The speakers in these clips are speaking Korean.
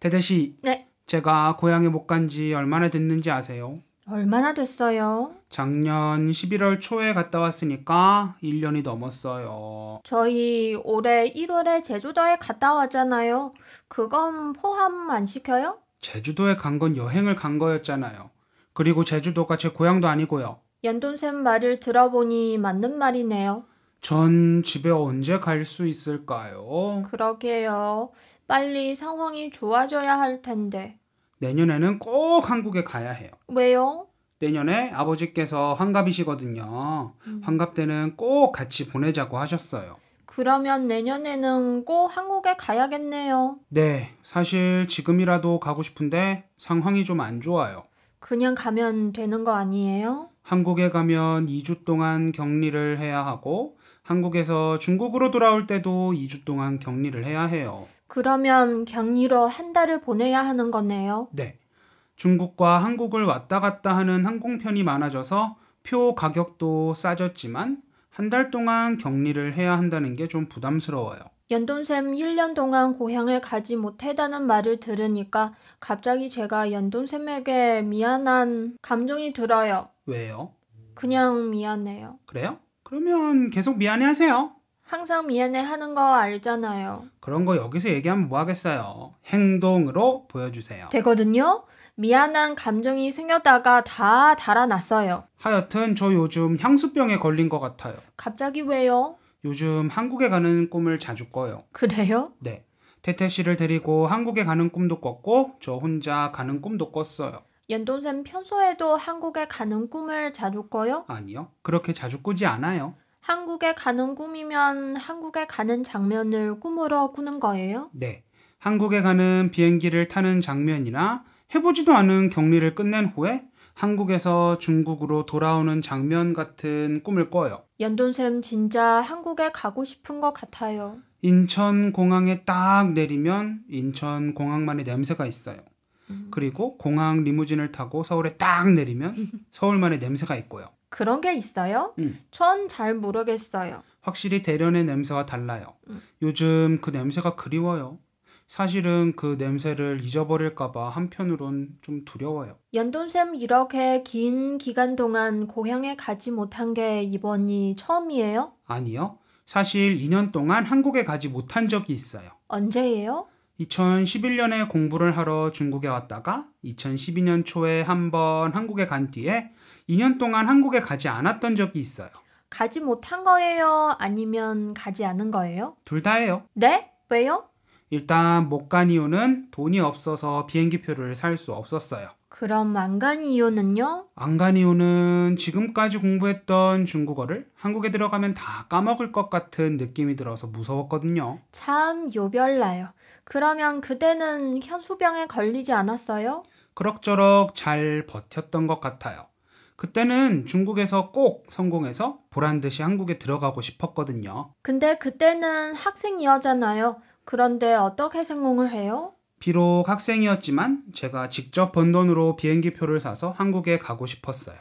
태대씨, 네, 제가 고향에 못 간 지 얼마나 됐는지 아세요? 얼마나 됐어요? 작년 11월 초에 갔다 왔으니까 1년이 넘었어요. 저희 올해 1월에 제주도에 갔다 왔잖아요. 그건 포함 안 시켜요? 제주도에 간 건 여행을 간 거였잖아요. 그리고 제주도가 제 고향도 아니고요. 연돈샘 말을 들어보니 맞는 말이네요. 전 집에 언제 갈 수 있을까요? 그러게요. 빨리 상황이 좋아져야 할 텐데. 내년에는 꼭 한국에 가야 해요. 왜요? 내년에 아버지께서 환갑이시거든요. 음. 환갑 때는 꼭 같이 보내자고 하셨어요. 그러면 내년에는 꼭 한국에 가야겠네요. 네, 사실 지금이라도 가고 싶은데 상황이 좀 안 좋아요. 그냥 가면 되는 거 아니에요? 한국에 가면 2주 동안 격리를 해야 하고, 한국에서 중국으로 돌아올 때도 2주 동안 격리를 해야 해요. 그러면 격리로 한 달을 보내야 하는 거네요. 네. 중국과 한국을 왔다 갔다 하는 항공편이 많아져서 표 가격도 싸졌지만 한 달 동안 격리를 해야 한다는 게 좀 부담스러워요. 연돈샘 1년 동안 고향에 가지 못했다는 말을 들으니까 갑자기 제가 연돈샘에게 미안한 감정이 들어요. 왜요? 그냥 미안해요. 그래요? 그러면 계속 미안해 하세요. 항상 미안해 하는 거 알잖아요. 그런 거 여기서 얘기하면 뭐 하겠어요. 행동으로 보여주세요. 되거든요? 미안한 감정이 생겼다가 다 달아났어요. 하여튼 저 요즘 향수병에 걸린 것 같아요. 갑자기 왜요? 요즘 한국에 가는 꿈을 자주 꿔요. 그래요? 네. 태태 씨를 데리고 한국에 가는 꿈도 꿨고 저 혼자 가는 꿈도 꿨어요. 연돈샘 평소에도 한국에 가는 꿈을 자주 꿔요? 아니요. 그렇게 자주 꾸지 않아요. 한국에 가는 꿈이면 한국에 가는 장면을 꿈으로 꾸는 거예요? 네. 한국에 가는 비행기를 타는 장면이나 해보지도 않은 격리를 끝낸 후에 한국에서 중국으로 돌아오는 장면 같은 꿈을 꿔요. 연돈샘 진짜 한국에 가고 싶은 것 같아요. 인천 공항에 딱 내리면 인천 공항만의 냄새가 있어요. 음, 그리고 공항 리무진을 타고 서울에 딱 내리면 서울만의 냄새가 있고요. 그런 게 있어요? 음. 전잘 모르겠어요. 확실히 대련의 냄새와 달라요. 음. 요즘 그 냄새가 그리워요. 사실은 그 냄새를 잊어버릴까봐 한편으론 좀 두려워요. 연돈샘 이렇게 긴 기간 동안 고향에 가지 못한 게 이번이 처음이에요? 아니요. 사실 2년 동안 한국에 가지 못한 적이 있어요. 언제예요? 2011년에 공부를 하러 중국에 왔다가 2012년 초에 한 번 한국에 간 뒤에 2년 동안 한국에 가지 않았던 적이 있어요. 가지 못한 거예요? 아니면 가지 않은 거예요? 둘 다예요. 네? 왜요? 일단 못 간 이유는 돈이 없어서 비행기표를 살 수 없었어요. 그럼 안 간 이유는요? 안 간 이유는 지금까지 공부했던 중국어를 한국에 들어가면 다 까먹을 것 같은 느낌이 들어서 무서웠거든요. 참 요별나요. 그러면 그때는 현수병에 걸리지 않았어요? 그럭저럭 잘 버텼던 것 같아요. 그때는 중국에서 꼭 성공해서 보란 듯이 한국에 들어가고 싶었거든요. 근데 그때는 학생이었잖아요. 그런데 어떻게 성공을 해요? 비록 학생이었지만 제가 직접 번 돈으로 비행기표를 사서 한국에 가고 싶었어요.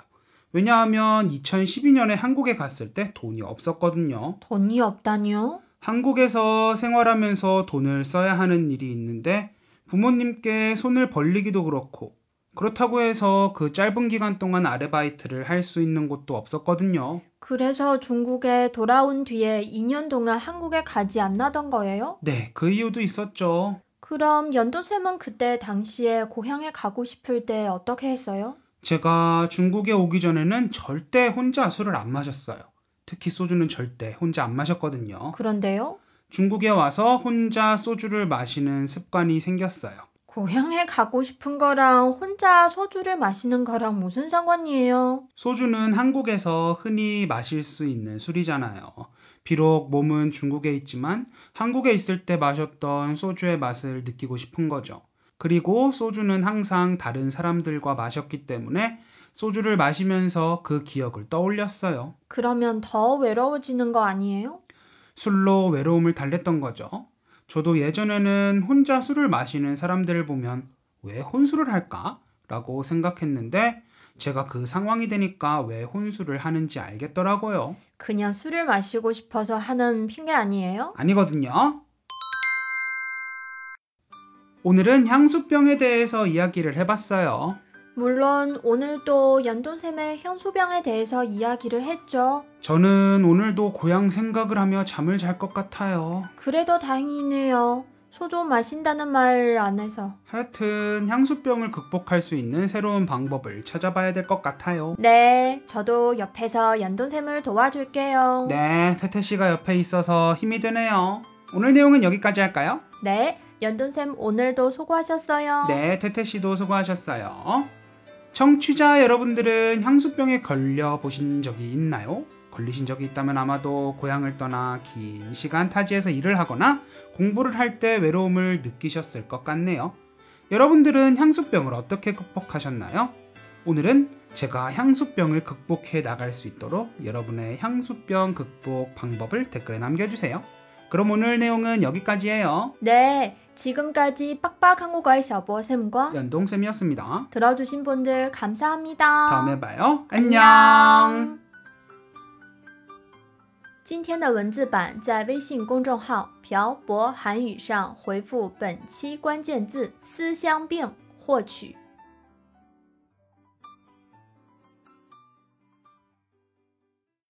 왜냐하면 2012년에 한국에 갔을 때 돈이 없었거든요. 돈이 없다니요? 한국에서 생활하면서 돈을 써야 하는 일이 있는데 부모님께 손을 벌리기도 그렇고 그렇다고 해서 그 짧은 기간 동안 아르바이트를 할 수 있는 곳도 없었거든요. 그래서 중국에 돌아온 뒤에 2년 동안 한국에 가지 않나던 거예요? 네, 그 이유도 있었죠. 그럼 연돈쌤은 그때 당시에 고향에 가고 싶을 때 어떻게 했어요? 제가 중국에 오기 전에는 절대 혼자 술을 안 마셨어요. 특히 소주는 절대 혼자 안 마셨거든요. 그런데요? 중국에 와서 혼자 소주를 마시는 습관이 생겼어요. 고향에 가고 싶은 거랑 혼자 소주를 마시는 거랑 무슨 상관이에요? 소주는 한국에서 흔히 마실 수 있는 술이잖아요. 비록 몸은 중국에 있지만 한국에 있을 때 마셨던 소주의 맛을 느끼고 싶은 거죠. 그리고 소주는 항상 다른 사람들과 마셨기 때문에 소주를 마시면서 그 기억을 떠올렸어요. 그러면 더 외로워지는 거 아니에요? 술로 외로움을 달랬던 거죠. 저도 예전에는 혼자 술을 마시는 사람들을 보면 왜 혼술을 할까? 라고 생각했는데 제가 그 상황이 되니까 왜 혼술을 하는지 알겠더라고요. 그냥 술을 마시고 싶어서 하는 핑계 아니에요? 아니거든요. 오늘은 향수병에 대해서 이야기를 해봤어요. 물론 오늘도 연돈샘의 향수병에 대해서 이야기를 했죠. 저는 오늘도 고향 생각을 하며 잠을 잘 것 같아요. 그래도 다행이네요. 소주 마신다는 말 안 해서. 하여튼 향수병을 극복할 수 있는 새로운 방법을 찾아봐야 될 것 같아요. 네, 저도 옆에서 연돈샘을 도와줄게요. 네, 태태 씨가 옆에 있어서 힘이 되네요. 오늘 내용은 여기까지 할까요? 네, 연돈샘 오늘도 수고하셨어요. 네, 태태 씨도 수고하셨어요. 청취자 여러분들은 향수병에 걸려 보신 적이 있나요? 걸리신 적이 있다면 아마도 고향을 떠나 긴 시간 타지에서 일을 하거나 공부를 할 때 외로움을 느끼셨을 것 같네요. 여러분들은 향수병을 어떻게 극복하셨나요? 오늘은 제가 향수병을 극복해 나갈 수 있도록 여러분의 향수병 극복 방법을 댓글에 남겨주세요. 그럼 오늘 내용은 여기까지예요. 네, 지금까지 빡빡 한국어의 셔보쌤과 연동쌤이었습니다. 들어주신 분들 감사합니다. 다음에 봐요. 안녕. 今天的文字版在微信公众号“漂泊韩语”上回复本期关键字“思乡病”获取。